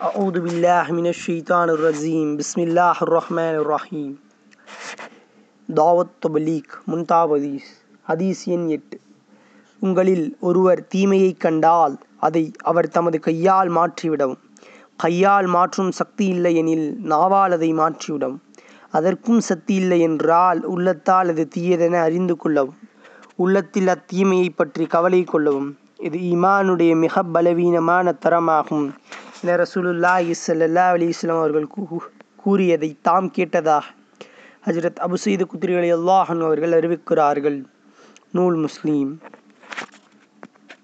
أعوذ بالله من الشيطان الرجيم بسم الله الرحمن الرحيم தாவத் தபலீக் முன்தாவதீஸ் ஹதீஸ் எண் எட்டு உங்களில் ஒருவர் தீமையைக் கண்டால் அதை அவர் தமது கையால் மாற்றிவிடவும் கையால் மாற்றும் சக்தி இல்லை எனில் நாவால் அதை மாற்றிவிடவும் அதற்கும் சக்தி இல்லை என்றால் உள்ளத்தால் அது தீயதென அறிந்து கொள்ளவும் உள்ளத்தில் அத்தீமையை பற்றி கவலை கொள்ளவும் இது ஈமானுடைய மிக பலவீனமான தரமாகும் என ரசூலுல்லா ஸல்லல்லாஹு அலி இஸ்லாம் அவர்கள் கூ- கூறியதை தாம் கேட்டதாக ஹஜரத் அபுசீது குத்ரி அலி அல்லாஹன் அவர்கள் அறிவிக்கிறார்கள். நூல் முஸ்லீம்.